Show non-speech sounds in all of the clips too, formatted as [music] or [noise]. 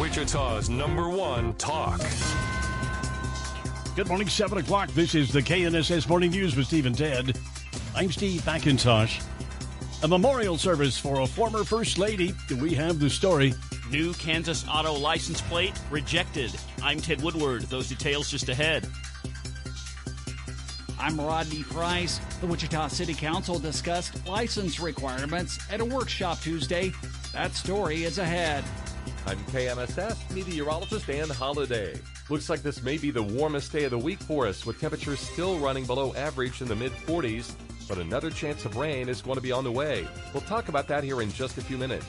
Wichita's number one talk. Good morning, 7 o'clock. This is the KNSS Morning News with Steve and Ted. I'm Steve McIntosh. A memorial service for a former First Lady. We have the story. New Kansas auto license plate rejected. I'm Ted Woodward. Those details just ahead. I'm Rodney Price. The Wichita City Council discussed license requirements at a workshop Tuesday. That story is ahead. I'm KNSS meteorologist Dan Holiday. Looks like this may be the warmest day of the week for us, with temperatures still running below average in the mid 40s, but another chance of rain is going to be on the way. We'll talk about that here in just a few minutes.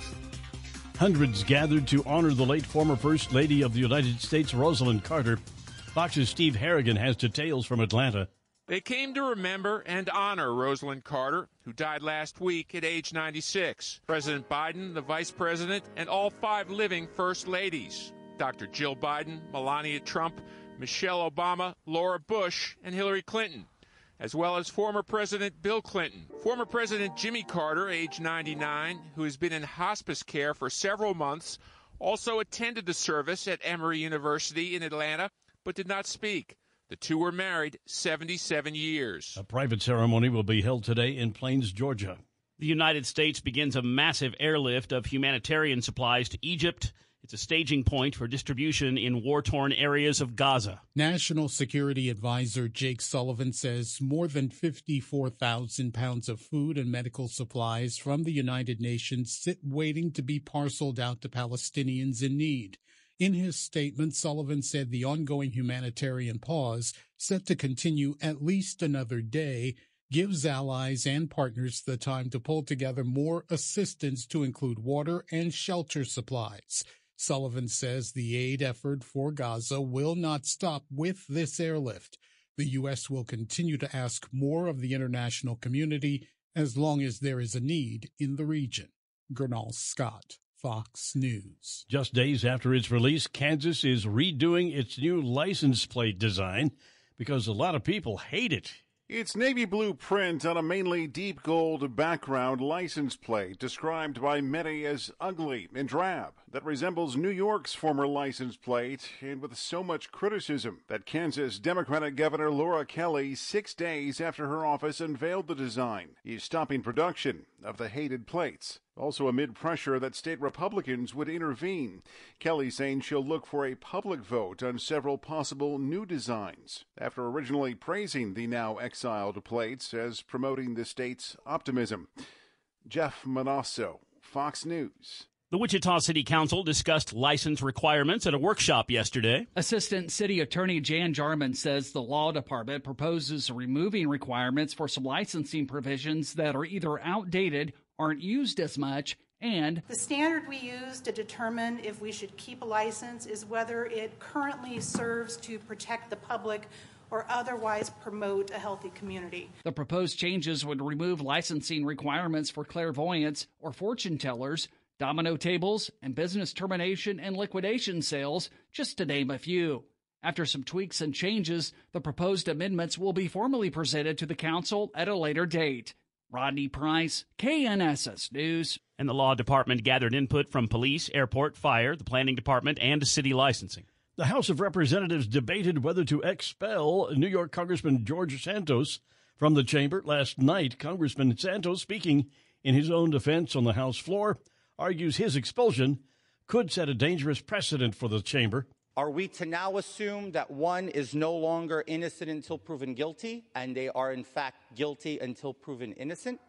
Hundreds gathered to honor the late former First Lady of the United States, Rosalynn Carter. Fox's Steve Harrigan has details from Atlanta. They came to remember and honor Rosalynn Carter, who died last week at age 96. President Biden, the Vice President, and all five living First Ladies Dr. Jill Biden, Melania Trump, Michelle Obama, Laura Bush, and Hillary Clinton, as well as former President Bill Clinton. Former President Jimmy Carter, age 99, who has been in hospice care for several months, also attended the service at Emory University in Atlanta, but did not speak. The two were married 77 years. A private ceremony will be held today in Plains, Georgia. The United States begins a massive airlift of humanitarian supplies to Egypt. It's a staging point for distribution in war torn areas of Gaza. National Security Advisor Jake Sullivan says more than 54,000 pounds of food and medical supplies from the United Nations sit waiting to be parceled out to Palestinians in need. In his statement, Sullivan said the ongoing humanitarian pause, set to continue at least another day, gives allies and partners the time to pull together more assistance to include water and shelter supplies. Sullivan says the aid effort for Gaza will not stop with this airlift. The U.S. will continue to ask more of the international community as long as there is a need in the region. Gernal Scott. Fox News. Just days after its release, Kansas is redoing its new license plate design because a lot of people hate it. It's navy blue print on a mainly deep gold background license plate, described by many as ugly and drab, that resembles New York's former license plate, and with so much criticism that Kansas Democratic Governor Laura Kelly, six days after her office unveiled the design, is stopping production of the hated plates. Also, amid pressure that state Republicans would intervene, Kelly saying she'll look for a public vote on several possible new designs, after originally praising the now exiled plates as promoting the state's optimism. Jeff Monosso, Fox News. The Wichita City Council discussed license requirements at a workshop yesterday. Assistant City Attorney Jan Jarman says the law department proposes removing requirements for some licensing provisions that are either outdated aren't used as much and the standard we use to determine if we should keep a license is whether it currently serves to protect the public or otherwise promote a healthy community. The proposed changes would remove licensing requirements for clairvoyants or fortune tellers, domino tables, and business termination and liquidation sales, just to name a few. After some tweaks and changes, the proposed amendments will be formally presented to the Council at a later date. Rodney Price, KNSS News. And the law department gathered input from police, airport, fire, the planning department, and city licensing. The House of Representatives debated whether to expel New York Congressman George Santos from the chamber last night. Congressman Santos, speaking in his own defense on the House floor, argues his expulsion could set a dangerous precedent for the chamber. Are we to now assume that one is no longer innocent until proven guilty, and they are in fact guilty until proven innocent?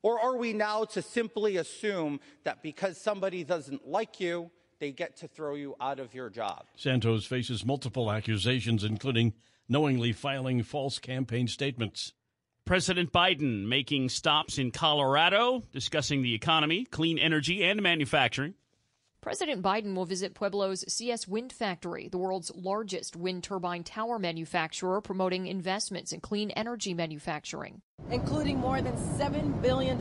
Or are we now to simply assume that because somebody doesn't like you, they get to throw you out of your job? Santos faces multiple accusations, including knowingly filing false campaign statements. President Biden making stops in Colorado, discussing the economy, clean energy, and manufacturing. President Biden will visit Pueblo's CS Wind Factory, the world's largest wind turbine tower manufacturer, promoting investments in clean energy manufacturing. Including more than $7 billion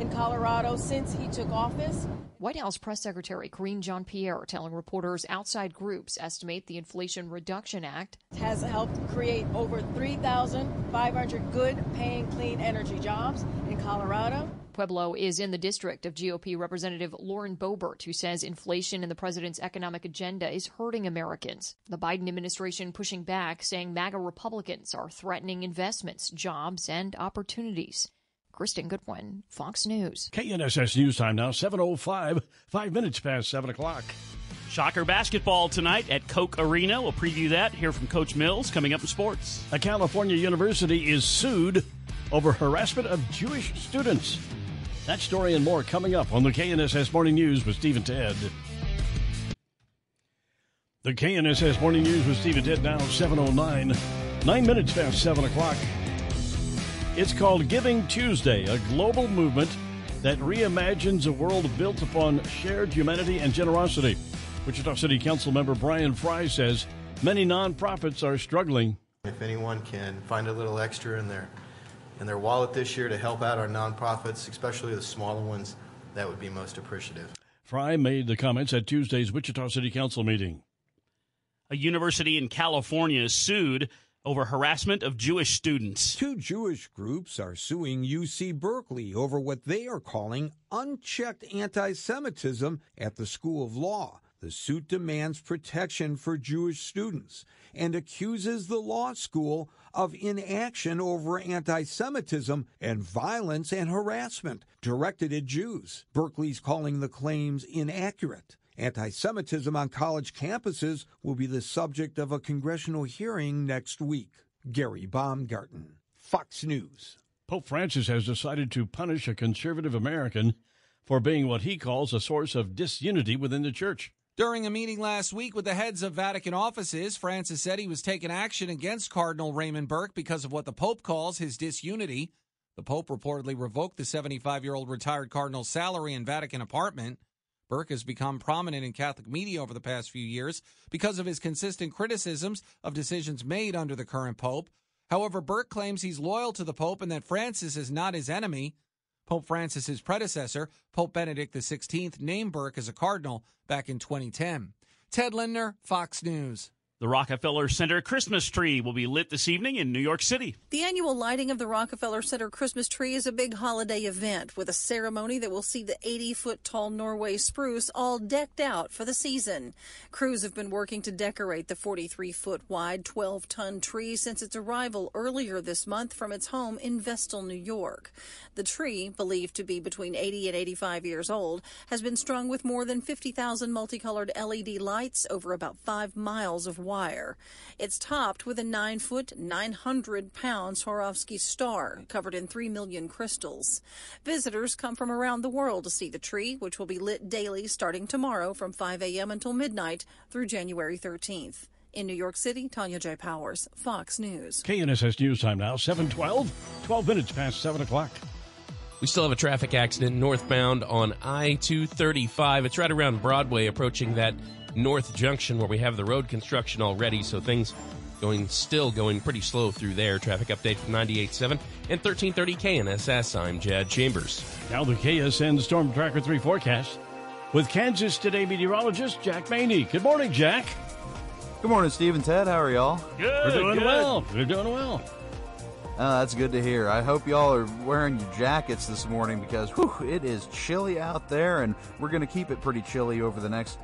in Colorado since he took office. White House Press Secretary Karine Jean Pierre telling reporters outside groups estimate the Inflation Reduction Act has helped create over 3,500 good paying clean energy jobs in Colorado. Pueblo is in the district of GOP Representative Lauren Boebert, who says inflation and the president's economic agenda is hurting Americans. The Biden administration pushing back, saying MAGA Republicans are threatening investments, jobs, and opportunities. Kristen Goodwin, Fox News. KNSS News Time now, 7.05, five minutes past 7 o'clock. Shocker basketball tonight at Koch Arena. We'll preview that. Hear from Coach Mills coming up in sports. A California university is sued over harassment of Jewish students. That story and more coming up on the KNSS Morning News with Steve and Ted. The KNSS Morning News with Steve and Ted now 709, nine minutes past 7 o'clock. It's called Giving Tuesday, a global movement that reimagines a world built upon shared humanity and generosity. Wichita City Council member Brian Fry says many nonprofits are struggling. If anyone can find a little extra in their in their wallet this year to help out our nonprofits, especially the smaller ones, that would be most appreciative. Fry made the comments at Tuesday's Wichita City Council meeting. A university in California sued over harassment of Jewish students. Two Jewish groups are suing UC Berkeley over what they are calling unchecked anti Semitism at the School of Law. The suit demands protection for Jewish students and accuses the law school of inaction over anti Semitism and violence and harassment directed at Jews. Berkeley's calling the claims inaccurate. Anti Semitism on college campuses will be the subject of a congressional hearing next week. Gary Baumgarten, Fox News. Pope Francis has decided to punish a conservative American for being what he calls a source of disunity within the church. During a meeting last week with the heads of Vatican offices, Francis said he was taking action against Cardinal Raymond Burke because of what the Pope calls his disunity. The Pope reportedly revoked the 75 year old retired cardinal's salary and Vatican apartment. Burke has become prominent in Catholic media over the past few years because of his consistent criticisms of decisions made under the current Pope. However, Burke claims he's loyal to the Pope and that Francis is not his enemy. Pope Francis's predecessor, Pope Benedict XVI, named Burke as a cardinal back in 2010. Ted Lindner, Fox News. The Rockefeller Center Christmas tree will be lit this evening in New York City. The annual lighting of the Rockefeller Center Christmas tree is a big holiday event with a ceremony that will see the 80 foot tall Norway spruce all decked out for the season. Crews have been working to decorate the 43 foot wide, 12 ton tree since its arrival earlier this month from its home in Vestal, New York. The tree, believed to be between 80 and 85 years old, has been strung with more than 50,000 multicolored LED lights over about five miles of wire. It's topped with a 9 foot, 900 pound Swarovski star covered in 3 million crystals. Visitors come from around the world to see the tree, which will be lit daily starting tomorrow from 5 a.m. until midnight through January 13th. In New York City, Tanya J. Powers, Fox News. KNSS News Time now, 712, 12 minutes past 7 o'clock. We still have a traffic accident northbound on I 235. It's right around Broadway, approaching that north junction where we have the road construction already, so things going still going pretty slow through there. Traffic update from 98.7 and 1330 KNSS. I'm Jad Chambers. Now the KSN Storm Tracker 3 forecast with Kansas Today meteorologist Jack Maney. Good morning, Jack. Good morning, Steve and Ted. How are y'all? Good. We're doing good. well. We're doing well. Uh, that's good to hear. I hope y'all are wearing your jackets this morning because whew, it is chilly out there, and we're going to keep it pretty chilly over the next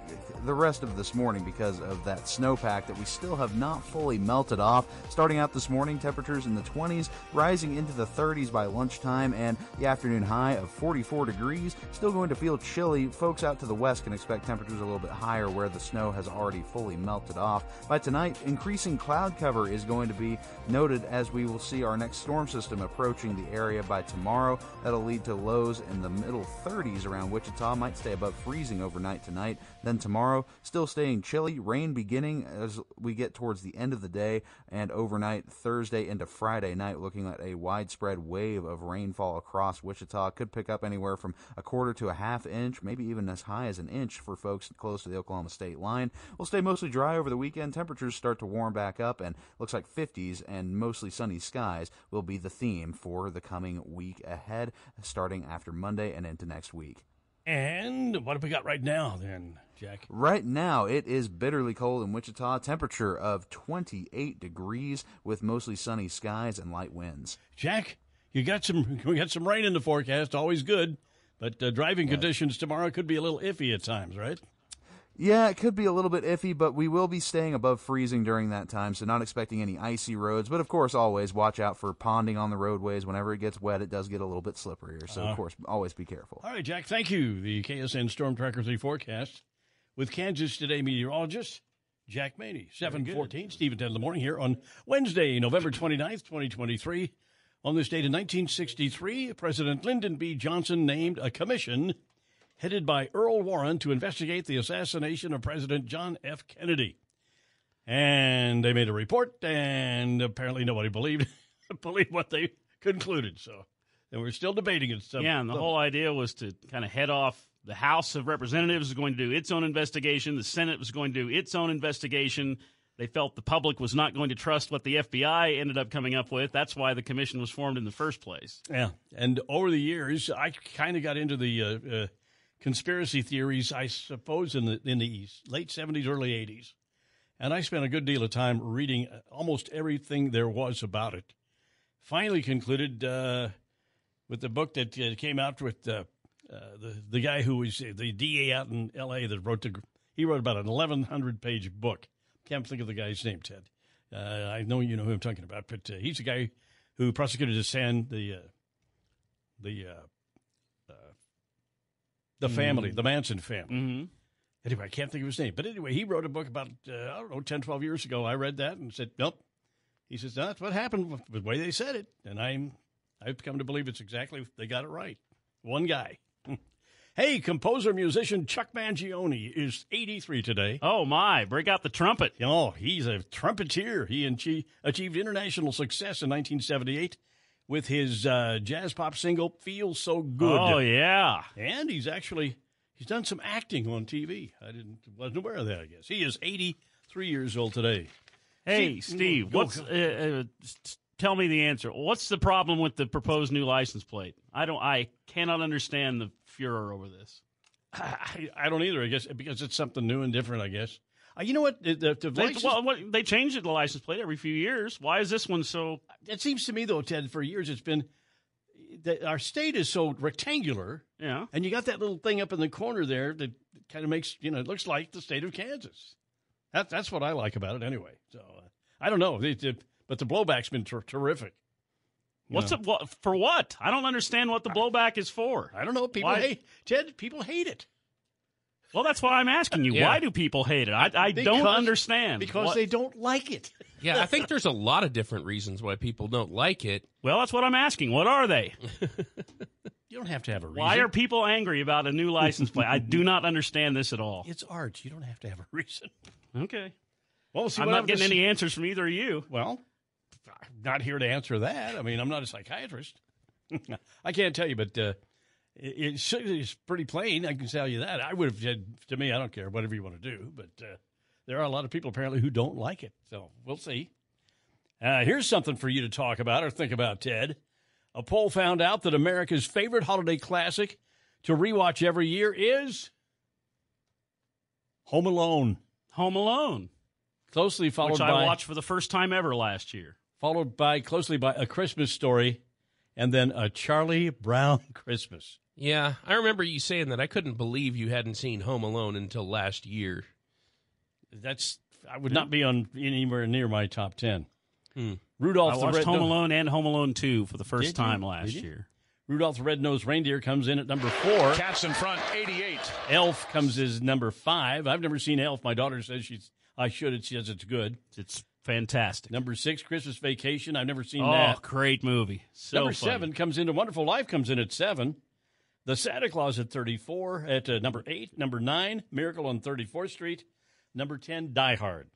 the rest of this morning because of that snowpack that we still have not fully melted off. Starting out this morning, temperatures in the 20s, rising into the 30s by lunchtime, and the afternoon high of 44 degrees. Still going to feel chilly. Folks out to the west can expect temperatures a little bit higher where the snow has already fully melted off. By tonight, increasing cloud cover is going to be noted as we will see our next storm system approaching the area by tomorrow. That'll lead to lows in the middle 30s around Wichita, might stay above freezing overnight tonight. Then tomorrow, still staying chilly, rain beginning as we get towards the end of the day, and overnight Thursday into Friday night, looking at a widespread wave of rainfall across Wichita. Could pick up anywhere from a quarter to a half inch, maybe even as high as an inch for folks close to the Oklahoma state line. We'll stay mostly dry over the weekend. Temperatures start to warm back up, and looks like 50s and mostly sunny skies will be the theme for the coming week ahead, starting after Monday and into next week. And what have we got right now, then, Jack? Right now, it is bitterly cold in Wichita. Temperature of 28 degrees with mostly sunny skies and light winds. Jack, you got some. [laughs] We got some rain in the forecast. Always good, but uh, driving Yeah. conditions tomorrow could be a little iffy at times, right? Yeah, it could be a little bit iffy, but we will be staying above freezing during that time, so not expecting any icy roads. But of course, always watch out for ponding on the roadways. Whenever it gets wet, it does get a little bit slipperier. So, Uh-huh. of course, always be careful. All right, Jack. Thank you. The KSN Storm Tracker three forecast with Kansas Today meteorologist Jack Maney. Seven fourteen. Stephen ten in the morning here on Wednesday, November 29th, twenty twenty three. On this date in nineteen sixty three, President Lyndon B. Johnson named a commission headed by Earl Warren to investigate the assassination of President John F. Kennedy. And they made a report, and apparently nobody believed [laughs] believed what they concluded. So, and we're still debating it. So, yeah, and the whole idea was to kind of head off. The House of Representatives was going to do its own investigation. The Senate was going to do its own investigation. They felt the public was not going to trust what the FBI ended up coming up with. That's why the commission was formed in the first place. Yeah, and over the years, I kind of got into the uh, uh, conspiracy theories. I suppose in the in the late seventies, early eighties, and I spent a good deal of time reading almost everything there was about it. Finally, concluded uh, with the book that uh, came out with uh, uh, the the guy who was the DA out in L.A. that wrote the he wrote about an eleven hundred page book. Can't think of the guy's name, Ted. Uh, I know you know who I'm talking about, but uh, he's the guy who prosecuted the uh, the uh, uh, the family, Mm. the Manson family. Mm-hmm. Anyway, I can't think of his name, but anyway, he wrote a book about uh, I don't know 10, 12 years ago. I read that and said, nope. He says "No, that's what happened with the way they said it, and I'm I've come to believe it's exactly they got it right. One guy. [laughs] Hey, composer musician Chuck Mangione is 83 today. Oh my! Break out the trumpet. Oh, he's a trumpeter. He achieved international success in 1978 with his uh, jazz pop single "Feels So Good." Oh yeah, and he's actually he's done some acting on TV. I didn't wasn't aware of that. I guess he is 83 years old today. Hey, See- Steve, go- what's uh, uh, tell me the answer? What's the problem with the proposed new license plate? I don't. I cannot understand the furor over this. [laughs] I, I don't either. I guess because it's something new and different. I guess. Uh, you know what? The, the, the They, license- well, what, they change the license plate every few years. Why is this one so? it seems to me though, Ted, for years it's been that our state is so rectangular. Yeah. And you got that little thing up in the corner there that kind of makes you know it looks like the state of Kansas. That, that's what I like about it anyway. So uh, I don't know, It- it- but the blowback's been ter- terrific. What's know. it what, for? What? I don't understand what the blowback is for. I don't know. People Why- hate Ted. People hate it. Well, that's why I'm asking you. Yeah. Why do people hate it? I, I don't understand. because What- they don't like it. [laughs] Yeah, I think there's a lot of different reasons why people don't like it. Well, that's what I'm asking. What are they? [laughs] You don't have to have a reason. Why are people angry about a new license plate? I do not understand this at all. It's art. You don't have to have a reason. Okay. Well, we'll see I'm what not getting any answers from either of you. Well, I'm not here to answer that. I mean, I'm not a psychiatrist. [laughs] I can't tell you, but uh, it, it's, it's pretty plain. I can tell you that. I would have said to me, I don't care, whatever you want to do. But uh, there are a lot of people apparently who don't like it. So we'll see. Uh, here's something for you to talk about or think about, Ted. A poll found out that America's favorite holiday classic to rewatch every year is Home Alone. Home Alone, Closely followed which by I watched for the first time ever last year. followed by closely by A Christmas Story, and then a Charlie Brown [laughs] Christmas. Yeah, I remember you saying that. I couldn't believe you hadn't seen Home Alone until last year. That's I would not be on anywhere near my top ten. Hmm. Rudolph I the watched Red Home Alone and Home Alone 2 for the Did first you? time last year. Rudolph the Red-Nosed Reindeer comes in at number four. Cats in front, 88. Elf comes as number five. I've never seen Elf. My daughter says she's I should. It says it's good. It's fantastic. Number six, Christmas Vacation. I've never seen Oh, that. Oh, great movie. So number funny. seven comes into Wonderful Life comes in at seven. The Santa Claus at 34. At uh, number eight. Number nine, Miracle on 34th Street. Number 10, Die Hard.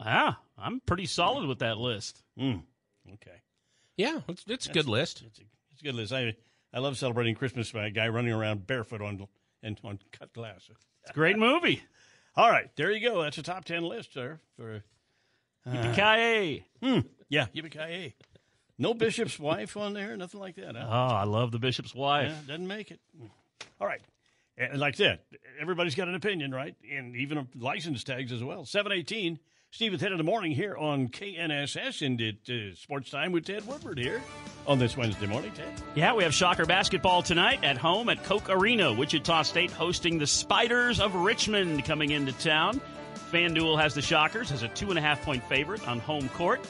Ah, I'm pretty solid with that list. Mm, okay. Yeah, it's, it's a good list. It's a, it's a good list. I, I love celebrating Christmas by a guy running around barefoot on, and on cut glass. It's a great movie. [laughs] All right, there you go. That's a top 10 list, sir. For, uh, Yippee-ki-yay. Hmm. Yeah, yippee No Bishop's wife on there, nothing like that. Oh, I love the bishop's wife. Yeah, doesn't make it. All right. And like that, everybody's got an opinion, right? And even license tags as well. 718, Steve with 10 in the morning here on KNSS and it uh, Sports Time with Ted Woodward here on this Wednesday morning, Ted. Yeah, we have Shocker basketball tonight at home at Koch Arena. Wichita State hosting the Spiders of Richmond coming into town. FanDuel has the Shockers as a two and a half point favorite on home court.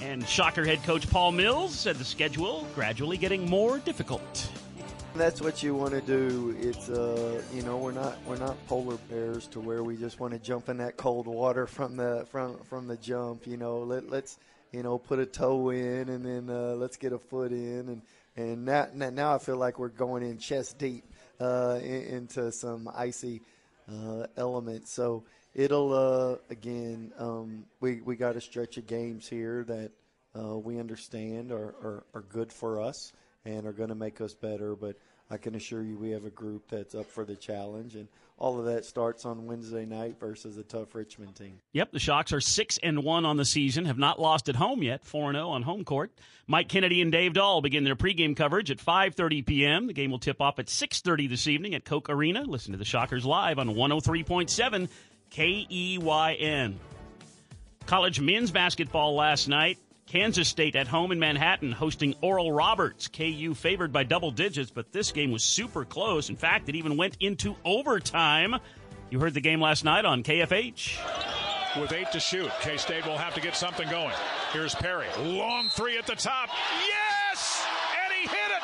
And Shocker head coach Paul Mills said the schedule gradually getting more difficult. That's what you want to do. It's uh, you know, we're not we're not polar bears to where we just want to jump in that cold water from the from from the jump. You know, let let's you know put a toe in and then uh, let's get a foot in and and now now I feel like we're going in chest deep uh, in, into some icy uh, elements. So it'll uh, again um, we we got a stretch of games here that uh, we understand are, are are good for us and are going to make us better. But I can assure you, we have a group that's up for the challenge, and all of that starts on Wednesday night versus a tough Richmond team. Yep, the Shocks are six and one on the season, have not lost at home yet, four and zero on home court. Mike Kennedy and Dave Dahl begin their pregame coverage at 5:30 p.m. The game will tip off at 6:30 this evening at Koch Arena. Listen to the Shockers live on 103.7 KEYN. College men's basketball last night. Kansas State at home in Manhattan hosting Oral Roberts. KU favored by double digits, but this game was super close. In fact, it even went into overtime. You heard the game last night on KFH. With eight to shoot, K State will have to get something going. Here's Perry. Long three at the top. Yes! And he hit it!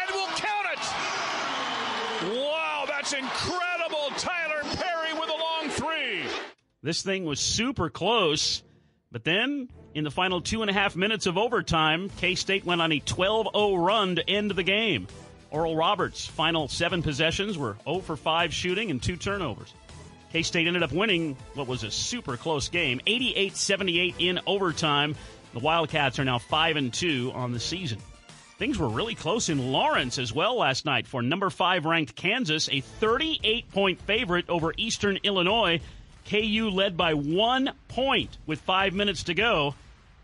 And will count it! Wow, that's incredible! Tylor Perry with a long three. This thing was super close, but then in the final two and a half minutes of overtime, K State went on a 12 0 run to end the game. Oral Roberts' final seven possessions were 0 for 5 shooting and two turnovers. K State ended up winning what was a super close game, 88 78 in overtime. The Wildcats are now 5 and 2 on the season. Things were really close in Lawrence as well last night for number 5 ranked Kansas, a 38 point favorite over Eastern Illinois. KU led by one point with five minutes to go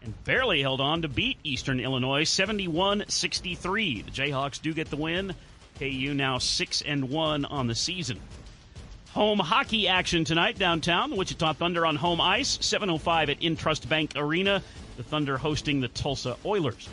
and barely held on to beat Eastern Illinois 71 63. The Jayhawks do get the win. KU now 6 and 1 on the season. Home hockey action tonight downtown. The Wichita Thunder on home ice, 7:05 at Intrust Bank Arena. The Thunder hosting the Tulsa Oilers.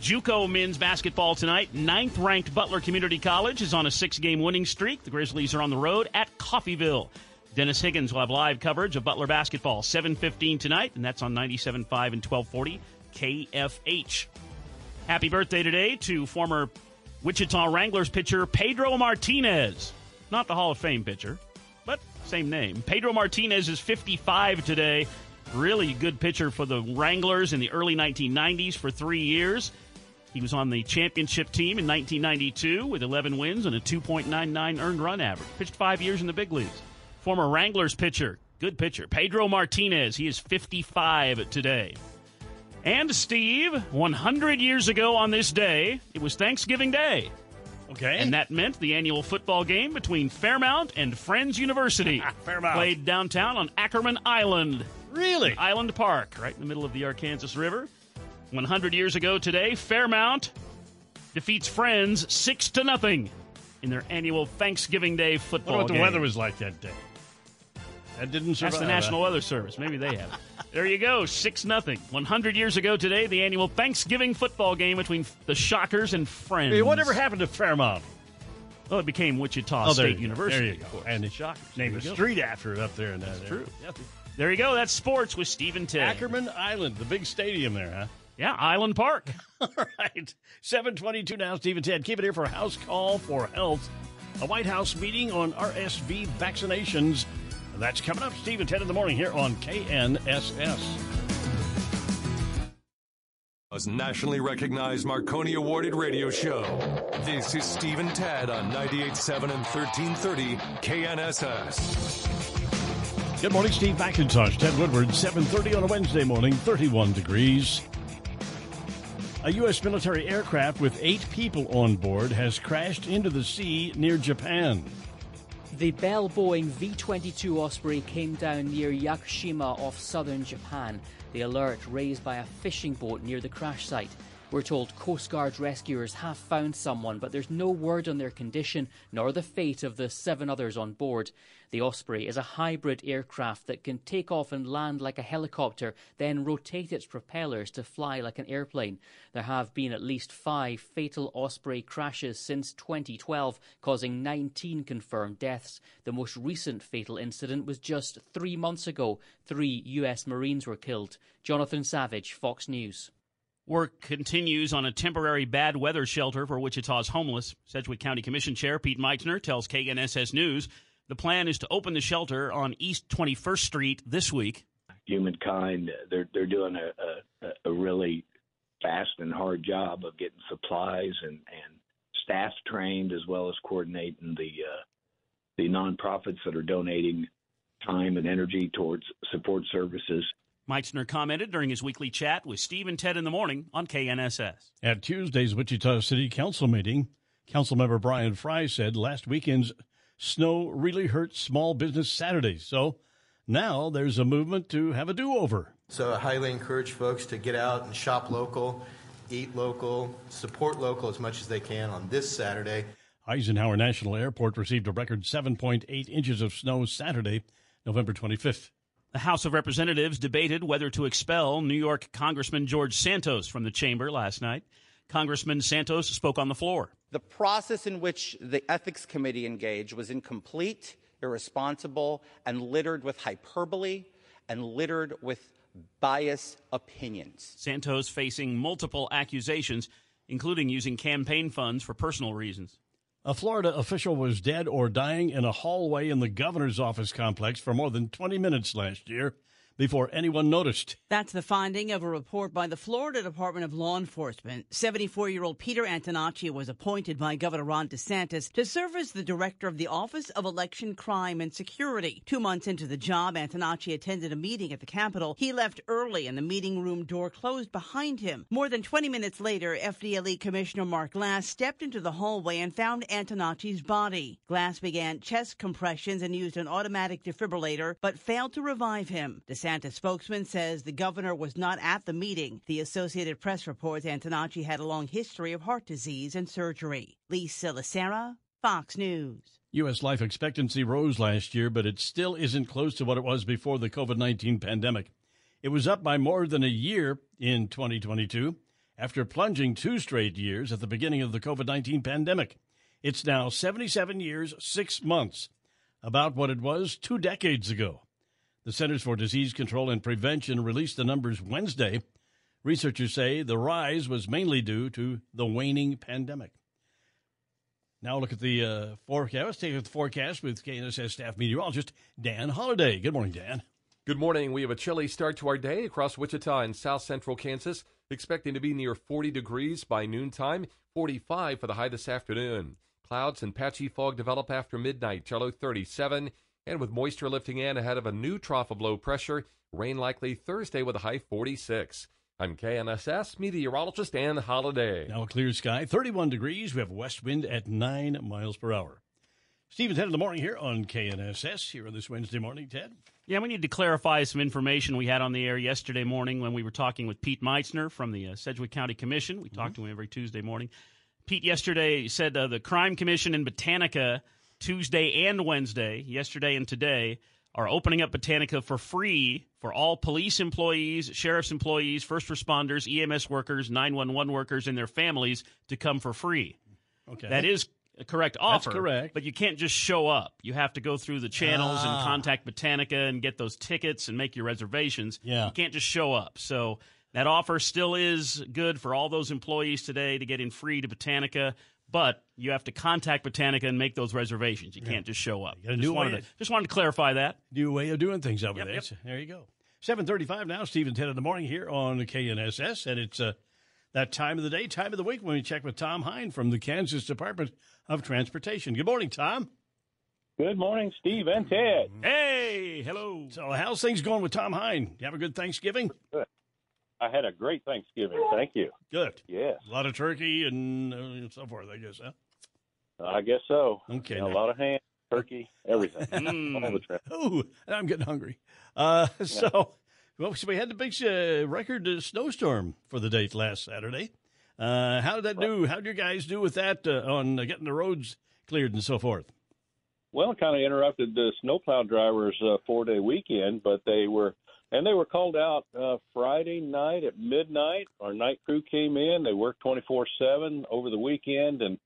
JUCO men's basketball tonight. Ninth ranked Butler Community College is on a six-game winning streak. The Grizzlies are on the road at Coffeyville. Dennis Higgins will have live coverage of Butler basketball 7:15 tonight, and that's on 97.5 and 1240 KFH. Happy birthday today to former Wichita Wranglers pitcher Pedro Martinez. Not the Hall of Fame pitcher, but same name. Pedro Martinez is 55 today. Really good pitcher for the Wranglers in the early 1990s for three years. He was on the championship team in 1992 with 11 wins and a 2.99 earned run average. Pitched five years in the big leagues. Former Wranglers pitcher, good pitcher, Pedro Martinez. He is 55 today. And Steve, 100 years ago on this day, it was Thanksgiving Day. Okay. And that meant the annual football game between Fairmount and Friends University. [laughs] Fairmount. Played downtown on Ackerman Island. Really? Island Park, right in the middle of the Arkansas River. 100 years ago today, Fairmount defeats Friends 6 to nothing in their annual Thanksgiving Day What football about the game. weather was like that day? That didn't survive. That's the? National Weather Service. Maybe they have. There you go, 6 nothing. 100 years ago today, the annual Thanksgiving football game between the Shockers and Friends. Hey, whatever happened to Fairmount? Well, it became Wichita Oh, State. University. There you go. And the Shockers. named a street after it up there in that That's true. There you go. That's sports with Steve and Ted. Ackerman Island, the big stadium there, huh? Yeah, Island Park. [laughs] All right. 722 now, Steve and Ted. Keep it here for a House Call for Health. A White House meeting on RSV vaccinations. That's coming up, Steve and Ted in the morning here on KNSS. A nationally recognized Marconi awarded radio show. This is Steve and Ted on 98.7 and 1330 KNSS. Good morning, Steve McIntosh, Ted Woodward, 7.30 on a Wednesday morning, 31 degrees. A U.S. military aircraft with eight people on board has crashed into the sea near Japan. The Bell Boeing V 22 Osprey came down near Yakushima off southern Japan. The alert raised by a fishing boat near the crash site. We're told Coast Guard rescuers have found someone, but there's no word on their condition nor the fate of the seven others on board. The Osprey is a hybrid aircraft that can take off and land like a helicopter, then rotate its propellers to fly like an airplane. There have been at least five fatal Osprey crashes since 2012, causing 19 confirmed deaths. The most recent fatal incident was just three months ago. Three U.S. Marines were killed. Jonathan Savage, Fox News. Work continues on a temporary bad weather shelter for Wichita's homeless. Sedgwick County Commission Chair Pete Meitzner tells KNSS News the plan is to open the shelter on East 21st Street this week. humankind they're they're doing a, a a really fast and hard job of getting supplies and and staff trained as well as coordinating the uh, the nonprofits that are donating time and energy towards support services. Meitzner commented during his weekly chat with Steve and Ted in the morning on KNSS. At Tuesday's Wichita City Council meeting, Councilmember Brian Fry said last weekend's snow really hurts small business Saturdays. So now there's a movement to have a do over. So I highly encourage folks to get out and shop local, eat local, support local as much as they can on this Saturday. Eisenhower National Airport received a record 7.8 inches of snow Saturday, November 25th. The House of Representatives debated whether to expel New York Congressman George Santos from the chamber last night. Congressman Santos spoke on the floor. The process in which the Ethics Committee engaged was incomplete, irresponsible, and littered with hyperbole and littered with bias opinions. Santos facing multiple accusations, including using campaign funds for personal reasons. A Florida official was dead or dying in a hallway in the governor's office complex for more than 20 minutes last year before anyone noticed. That's the finding of a report by the Florida Department of Law Enforcement. 74 year old Peter Antonacci was appointed by Governor Ron DeSantis to serve as the director of the Office of Election Crime and Security. Two months into the job, Antonacci attended a meeting at the Capitol. He left early and the meeting room door closed behind him. More than 20 minutes later, FDLE Commissioner Mark Glass stepped into the hallway and found Antonacci's body. Glass began chest compressions and used an automatic defibrillator, but failed to revive him. DeSantis spokesman says the governor was not at the meeting. The Associated Press reports Antonacci had a long history of heart disease and surgery. Lee Lacera, Fox News. U.S. life expectancy rose last year, but it still isn't close to what it was before the COVID 19 pandemic. It was up by more than a year in 2022 after plunging two straight years at the beginning of the COVID 19 pandemic. It's now 77 years, six months, about what it was two decades ago. The Centers for Disease Control and Prevention released the numbers Wednesday. Researchers say the rise was mainly due to the waning pandemic. Now look at the uh, forecast. Let's take a look the forecast with KNSS staff meteorologist Dan Holliday. Good morning, Dan. Good morning. We have a chilly start to our day across Wichita and south central Kansas, expecting to be near 40 degrees by noontime, 45 for the high this afternoon. Clouds and patchy fog develop after midnight, low 37, and with moisture lifting in ahead of a new trough of low pressure, rain likely Thursday with a high 46. I'm KNSS meteorologist Dan Holiday. Now a clear sky, 31 degrees. We have west wind at 9 miles per hour. Steve and Ted in the morning here on KNSS here on this Wednesday morning, Ted. Yeah, we need to clarify some information we had on the air yesterday morning when we were talking with Pete Meitzner from the uh, Sedgwick County Commission. We talk to him every Tuesday morning. Pete yesterday said uh, the Crime Commission in Botanica Tuesday and Wednesday, yesterday and today, are opening up Botanica for free for all police employees, sheriff's employees, first responders, EMS workers, 911 workers, and their families to come for free. Okay. That is a correct That's offer. correct. But you can't just show up. You have to go through the channels Ah. and contact Botanica and get those tickets and make your reservations. Yeah. You can't just show up. So that offer still is good for all those employees today to get in free to Botanica. But you have to contact Botanica and make those reservations. You can't just show up. got a just, new wanted way- to, just wanted to clarify that. New way of doing things over Yep, there. yep. So there you go. 735 now, Stephen 10 in the morning here on the KNSS. And it's uh, that time of the day, time of the week when we check with Tom Hein from the Kansas Department of Transportation. Good morning, Tom. Good morning, Steve and Ted. Hey, hello. So how's things going with Tom Hein? You have a good Thanksgiving? I had a great Thanksgiving. Thank you. Good. Yes, A lot of turkey and uh, so forth, I guess, huh? I guess so. Okay. Yeah, a lot of ham, turkey, [laughs] everything. Mm. [laughs] All the tra- Oh, I'm getting hungry. Uh, [laughs] so, well, so we had the big uh, record uh, snowstorm for the date last Saturday. Uh, how did that do? How did you guys do with that uh, on uh, getting the roads cleared and so forth? Well, it kind of interrupted the snowplow drivers' uh, four-day weekend, but they were and they were called out uh, Friday night at midnight. Our night crew came in. They worked 24/7 over the weekend and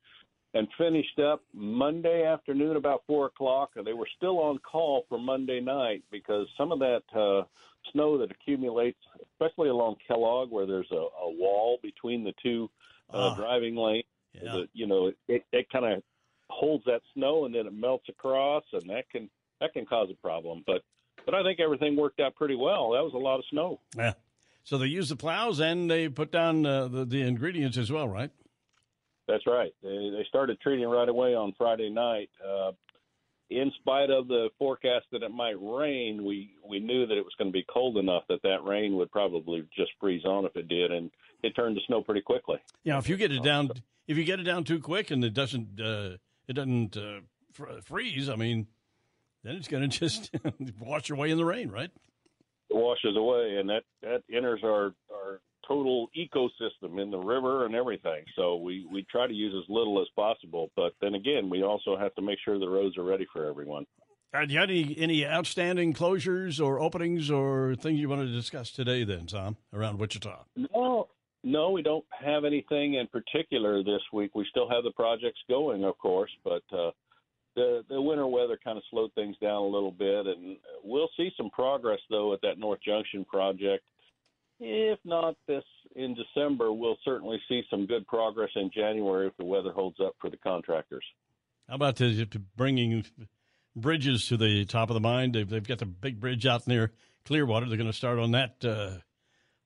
and finished up Monday afternoon about four o'clock. And they were still on call for Monday night because some of that uh, snow that accumulates, especially along Kellogg, where there's a, a wall between the two uh, Ah. driving lanes, Yeah. the, you know, it, it kind of holds that snow and then it melts across, and that can that can cause a problem. But but I think everything worked out pretty well. That was a lot of snow. Yeah. So they used the plows and they put down uh, the, the ingredients as well, right? That's right. They, they started treating right away on Friday night. Uh, in spite of the forecast that it might rain, we we knew that it was going to be cold enough that that rain would probably just freeze on if it did, and it turned to snow pretty quickly. Yeah. If you get it down, if you get it down too quick and it doesn't, uh, it doesn't uh, fr- freeze. I mean, then it's going [laughs] to just wash away in the rain, right? It washes away, and that that enters our our total ecosystem in the river and everything. So we we try to use as little as possible, but then again, we also have to make sure the roads are ready for everyone. Do you have any, any outstanding closures or openings or things you want to discuss today, then, Tom, around Wichita? No, no, we don't have anything in particular this week. We still have the projects going, of course, but uh, the the winter weather kind of slowed things down a little bit, and we'll see some progress though at that North Junction project. If not this in December, we'll certainly see some good progress in January if the weather holds up for the contractors. How about the bringing bridges to the top of the mine? They've, they've got the big bridge out near Clearwater. They're going to start on that uh,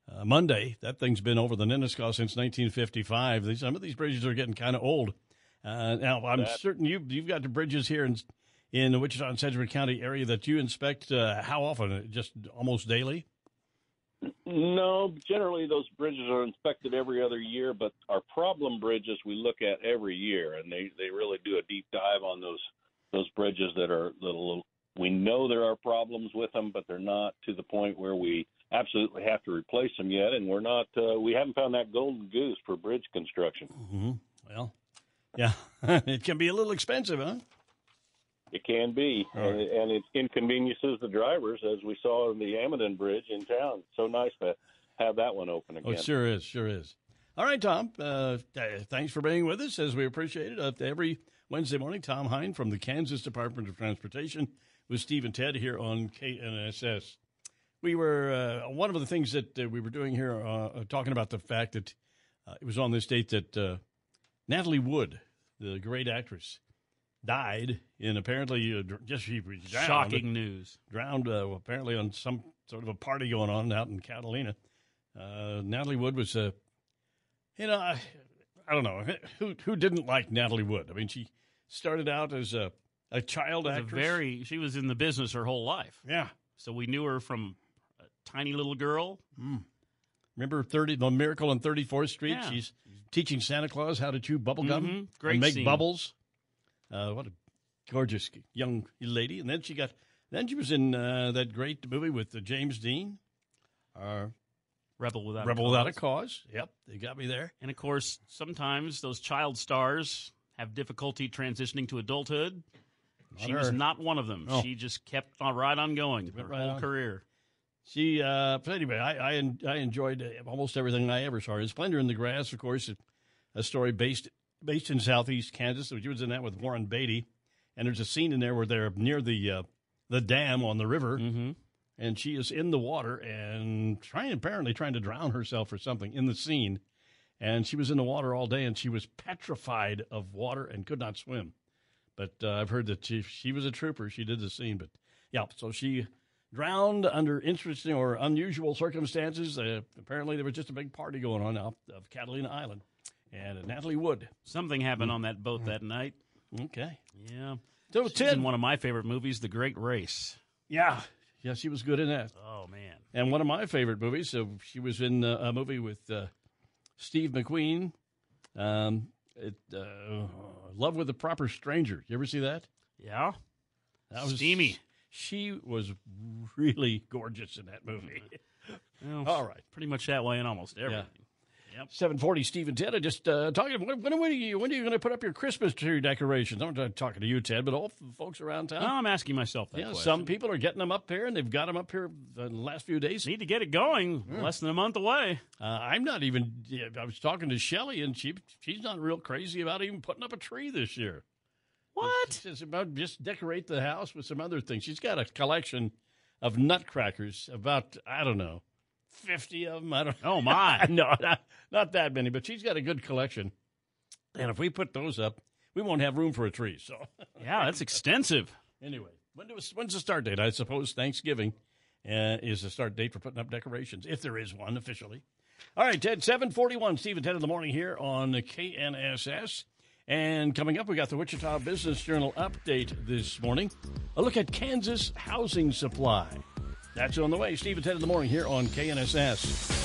uh, Monday. That thing's been over the Ninnescah since 1955. These, some of these bridges are getting kind of old. Uh, now, I'm That- certain you, you've got the bridges here in, in the Wichita and Sedgwick County area that you inspect. Uh, how often? Just almost daily? No, generally those bridges are inspected every other year, but our problem bridges we look at every year, and they they really do a deep dive on those those bridges that are little. We know there are problems with them, but they're not to the point where we absolutely have to replace them yet, and we're not. Uh, we haven't found that golden goose for bridge construction. Mm-hmm. Well, yeah, [laughs] it can be a little expensive, huh? It can be, All right. and, and it inconveniences the drivers, as we saw in the Amidon Bridge in town. So nice to have that one open Oh, again. it sure is, sure is. All right, Tom. Uh, thanks for being with us, as we appreciate it. Uh, every Wednesday morning, Tom Hein from the Kansas Department of Transportation with Steve and Ted here on KNSS. We were uh, one of the things that uh, we were doing here, uh, uh, talking about the fact that uh, it was on this date that uh, Natalie Wood, the great actress, died in apparently uh, just she was drowned, Shocking news. drowned uh, apparently on some sort of a party going on out in Catalina. Uh, Natalie Wood was a, you know, I, I don't know [laughs] who who didn't like Natalie Wood. I mean, she started out as a a child Was a actress. very she was in the business her whole life. Yeah. So we knew her from a tiny little girl. Remember thirty the Miracle on Thirty Fourth Street? Yeah. She's teaching Santa Claus how to chew bubble gum Mhm. Great and make scene. bubbles. Uh, what a gorgeous young lady! And then she got then she was in uh, that great movie with uh, James Dean. Uh, Rebel without Rebel a Without a Cause. Yep, they got me there. And of course, sometimes those child stars have difficulty transitioning to adulthood. She Not was not one of them. No. She just kept on right on going her right whole on. career. She, uh, but anyway, I, I, I enjoyed uh, almost everything I ever saw. Splendor in the Grass, of course, a story based based in southeast Kansas. She was in that with Warren Beatty, and there's a scene in there where they're near the uh, the dam on the river, mm-hmm. and she is in the water and trying apparently trying to drown herself or something in the scene, and she was in the water all day and she was petrified of water and could not swim. But uh, I've heard that she she was a trooper. She did the scene, but yeah, so she drowned under interesting or unusual circumstances. Uh, apparently, there was just a big party going on off of Catalina Island, and uh, Natalie Wood. Something happened on that boat that night. Okay, Yeah. So, She's Ted- in one of my favorite movies, The Great Race. yeah, yeah, she was good in that. Oh man. And one of my favorite movies. So she was in uh, a movie with uh, Steve McQueen. Um, it, uh, Love with a Proper Stranger. You ever see that? Yeah. That was Steamy. She was really gorgeous in that movie. [laughs] Well, All right. Pretty much that way in almost everything. Yep. 740 Steve and Ted. I just uh, talking. When, when, are you, when are you going to put up your Christmas tree decorations? I'm not talking to you, Ted, but all the folks around town. No, I'm asking myself that yeah, question. some people are getting them up here, and they've got them up here the last few days. Need to get it going. Less than a month away. Uh, I'm not even. I was talking to Shelly, and she she's not real crazy about even putting up a tree this year. What? It's about just decorate the house with some other things. She's got a collection of nutcrackers, about I don't know, fifty of them. I don't. Oh [laughs] my! no, not, not that many, but she's got a good collection. And if we put those up, we won't have room for a tree. So Yeah, that's [laughs] extensive. anyway, when do, when's the start date? I suppose Thanksgiving uh, is the start date for putting up decorations, if there is one officially. All right, Ted, 741, Steve and Ted in the morning here on KNSS. And coming up, we got the Wichita Business Journal update this morning. A look at Kansas housing supply. That's on the way. Steve and Ted in the morning here on KNSS.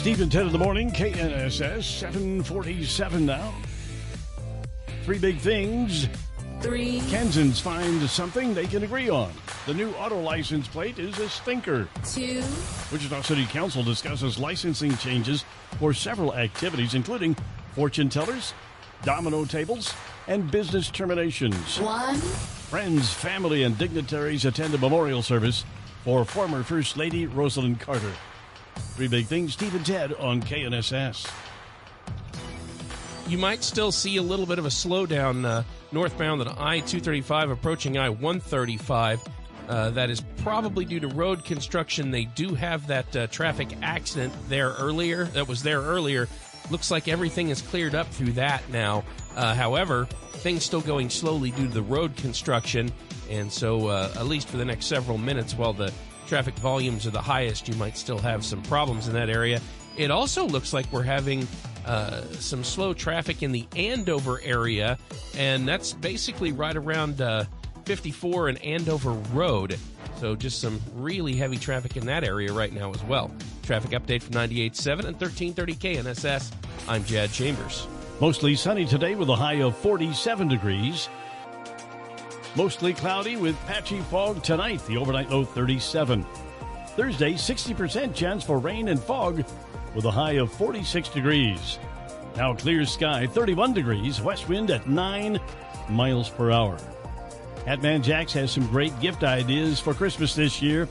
Steve and Ted in the morning, KNSS, 747 now. Three big things. Three. Kansans find something they can agree on. The new auto license plate is a stinker. Two. Wichita City Council discusses licensing changes for several activities, including fortune tellers, domino tables, and business terminations. One. Friends, family, and dignitaries attend a memorial service for former First Lady Rosalynn Carter. Three big things, Steve and Ted on KNSS. You might still see a little bit of a slowdown uh, northbound on I 235 approaching I 135. Uh, that is probably due to road construction. They do have that uh, traffic accident there earlier. That was there earlier. Looks like everything is cleared up through that now. Uh, however, things still going slowly due to the road construction. And so, uh, at least for the next several minutes, while the traffic volumes are the highest, you might still have some problems in that area. It also looks like we're having uh, some slow traffic in the Andover area, and that's basically right around uh, 54 and Andover Road. So just some really heavy traffic in that area right now as well. Traffic update from 98.7 and 1330 KNSS. I'm Jad Chambers. Mostly sunny today with a high of 47 degrees. Mostly cloudy with patchy fog tonight, the overnight low 37. Thursday, 60% chance for rain and fog with a high of 46 degrees. Now clear sky, 31 degrees, west wind at 9 miles per hour. Hatman Jacks has some great gift ideas for Christmas this year.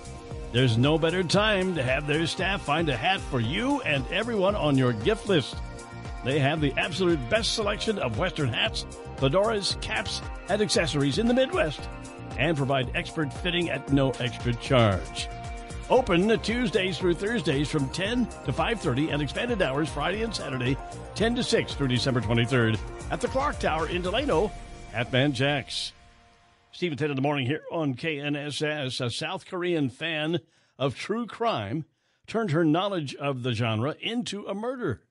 There's no better time to have their staff find a hat for you and everyone on your gift list. They have the absolute best selection of Western hats, fedoras, caps, and accessories in the Midwest and provide expert fitting at no extra charge. Open Tuesdays through Thursdays from 10 to 5.30 and expanded hours Friday and Saturday 10 to 6 through December 23rd at the Clock Tower in Delano at Hatman Jacks. Steve and Ted in the morning here on KNSS. A South Korean fan of true crime turned her knowledge of the genre into a murder.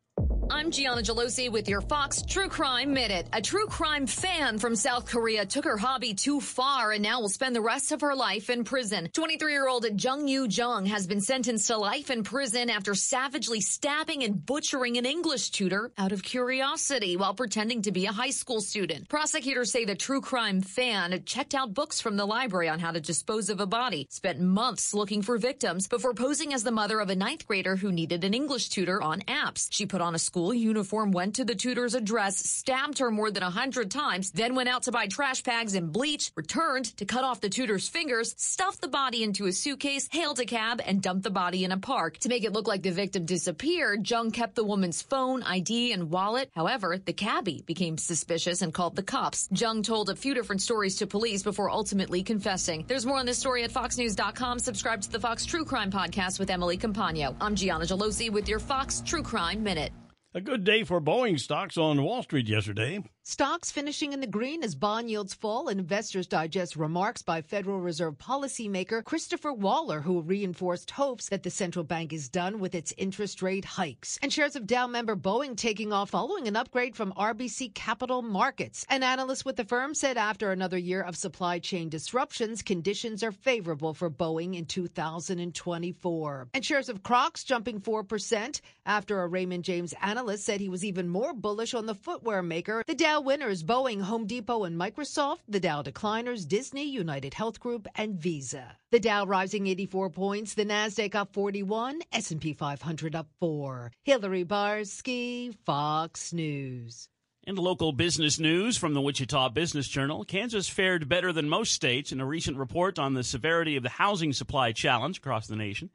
I'm Gianna Gelosi with your Fox True Crime Minute. A true crime fan from South Korea took her hobby too far and now will spend the rest of her life in prison. 23 year old Jung Yu Jung has been sentenced to life in prison after savagely stabbing and butchering an English tutor out of curiosity while pretending to be a high school student. Prosecutors say the true crime fan checked out books from the library on how to dispose of a body, spent months looking for victims before posing as the mother of a ninth grader who needed an English tutor on apps. She put on a school uniform, went to the tutor's address, stabbed her more than a hundred times, then went out to buy trash bags and bleach, returned to cut off the tutor's fingers, stuffed the body into a suitcase, hailed a cab, and dumped the body in a park. To make it look like the victim disappeared, Jung kept the woman's phone, ID, and wallet. However, the cabbie became suspicious and called the cops. Jung told a few different stories to police before ultimately confessing. There's more on this story at foxnews.com. Subscribe to the Fox True Crime Podcast with Emily Compagno. I'm Gianna Gelosi with your Fox True Crime Minute. A good day for Boeing stocks on Wall Street yesterday. Stocks finishing in the green as bond yields fall. And investors digest remarks by Federal Reserve policymaker Christopher Waller, who reinforced hopes that the central bank is done with its interest rate hikes. And shares of Dow member Boeing taking off following an upgrade from RBC Capital Markets. An analyst with the firm said after another year of supply chain disruptions, conditions are favorable for Boeing in 2024. And shares of Crocs jumping 4% after a Raymond James analyst said he was even more bullish on the footwear maker. The Dow winners Boeing, Home Depot, and Microsoft. The Dow decliners Disney, United Health Group, and Visa. The Dow rising 84 points, the Nasdaq up 41, S&P 500 up 4. Hilarie Barsky, Fox News. In local business news from the Wichita Business Journal, Kansas fared better than most states in a recent report on the severity of the housing supply challenge across the nation.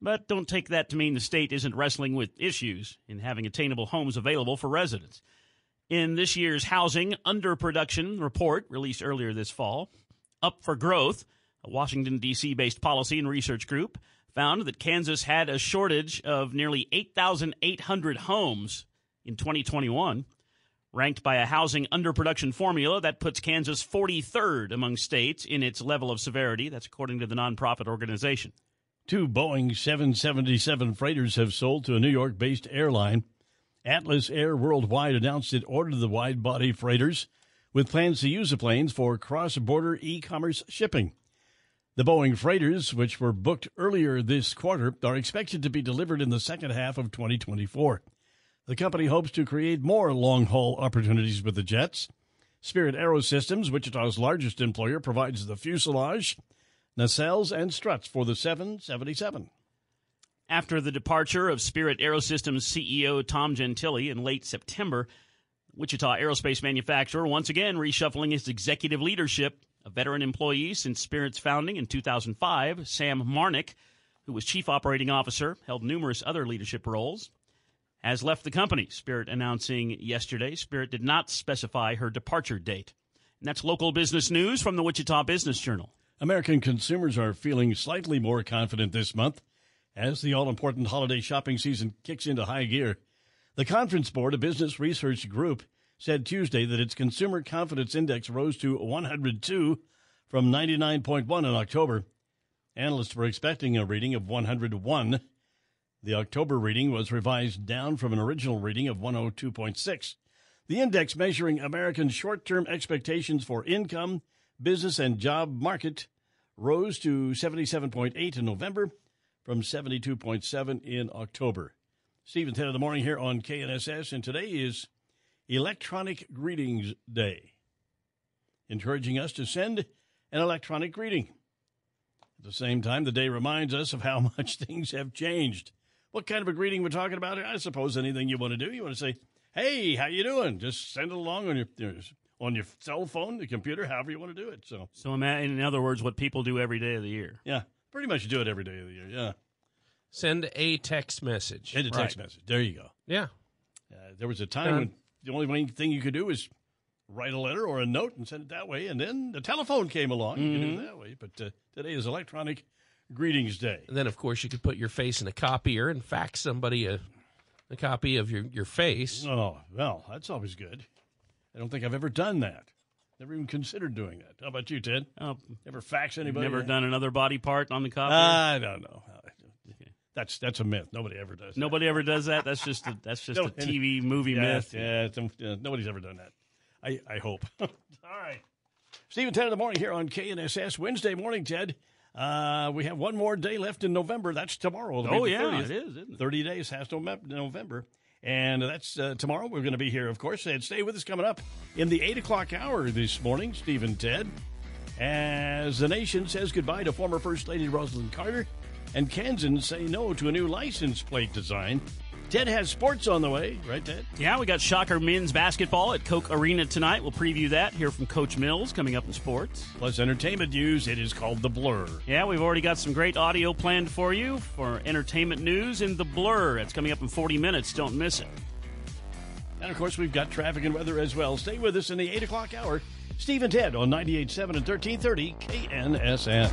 But don't take that to mean the state isn't wrestling with issues in having attainable homes available for residents. In this year's housing underproduction report released earlier this fall, Up for Growth, a Washington, D.C. based policy and research group, found that Kansas had a shortage of nearly 8,800 homes in 2021. Ranked by a housing underproduction formula that puts Kansas 43rd among states in its level of severity. That's according to the nonprofit organization. Two Boeing 777 freighters have sold to a New York based airline. Atlas Air Worldwide announced it ordered the wide body freighters with plans to use the planes for cross border e commerce shipping. The Boeing freighters, which were booked earlier this quarter, are expected to be delivered in the second half of 2024. The company hopes to create more long haul opportunities with the jets. Spirit Aerosystems, Wichita's largest employer, provides the fuselage, nacelles, and struts for the 777. After the departure of Spirit Aerosystems CEO Tom Gentile in late September, Wichita aerospace manufacturer once again reshuffling its executive leadership. A veteran employee since Spirit's founding in 2005, Sam Marnick, who was chief operating officer, held numerous other leadership roles, has left the company. Spirit announcing yesterday Spirit did not specify her departure date. And that's local business news from the Wichita Business Journal. American consumers are feeling slightly more confident this month as the all important holiday shopping season kicks into high gear. The Conference Board, a business research group, said Tuesday that its consumer confidence index rose to 102 from 99.1 in October. Analysts were expecting a reading of 101. The October reading was revised down from an original reading of 102.6. The index measuring American short term expectations for income, business and job market rose to 77.8 in November from 72.7 in October. Steve and Ted of the morning here on KNSS, and today is Electronic Greetings Day, encouraging us to send an electronic greeting. At the same time, the day reminds us of how [laughs] much things have changed. What kind of a greeting we're talking about? I suppose anything you want to do. You want to say, "Hey, how you doing?" Just send it along on your on your cell phone, the computer, however you want to do it. So, so in other words, what people do every day of the year. Yeah, pretty much do it every day of the year. Yeah. Send a text message. Send a text right. message. There you go. Yeah. Uh, there was a time when the only thing you could do was write a letter or a note and send it that way, and then the telephone came along. Mm-hmm. You could do it that way. But uh, today is electronic greetings day. And then, of course, you could put your face in a copier and fax somebody a, a copy of your, your face. Oh, well, that's always good. I don't think I've ever done that. Never even considered doing that. How about you, Ted? Oh, never fax anybody? Never done another body part on the copy? I don't know. That's that's a myth. Nobody ever does. That. Nobody ever does that. That's just a, that's just no, a TV movie yeah, myth. Yeah, yeah, nobody's ever done that. I I hope. [laughs] All right, Steve and Ted in the morning here on KNSS Wednesday morning. Ted, uh, we have one more day left in November. That's tomorrow. Oh yeah, 30th. it is. It? Thirty days past November. And that's uh, tomorrow. We're going to be here, of course. And stay with us coming up in the 8 o'clock hour this morning, Steve and Ted, as the nation says goodbye to former First Lady Rosalynn Carter and Kansans say no to a new license plate design. Ted has sports on the way, right, Ted? Yeah, we got Shocker men's basketball at Koch Arena tonight. We'll preview that, hear from Coach Mills coming up in sports. Plus entertainment news. It is called The Blur. Yeah, we've already got some great audio planned for you for entertainment news in The Blur. It's coming up in 40 minutes. Don't miss it. And of course, we've got traffic and weather as well. Stay with us in the 8 o'clock hour. Steve and Ted on 98.7 and 1330 KNSS.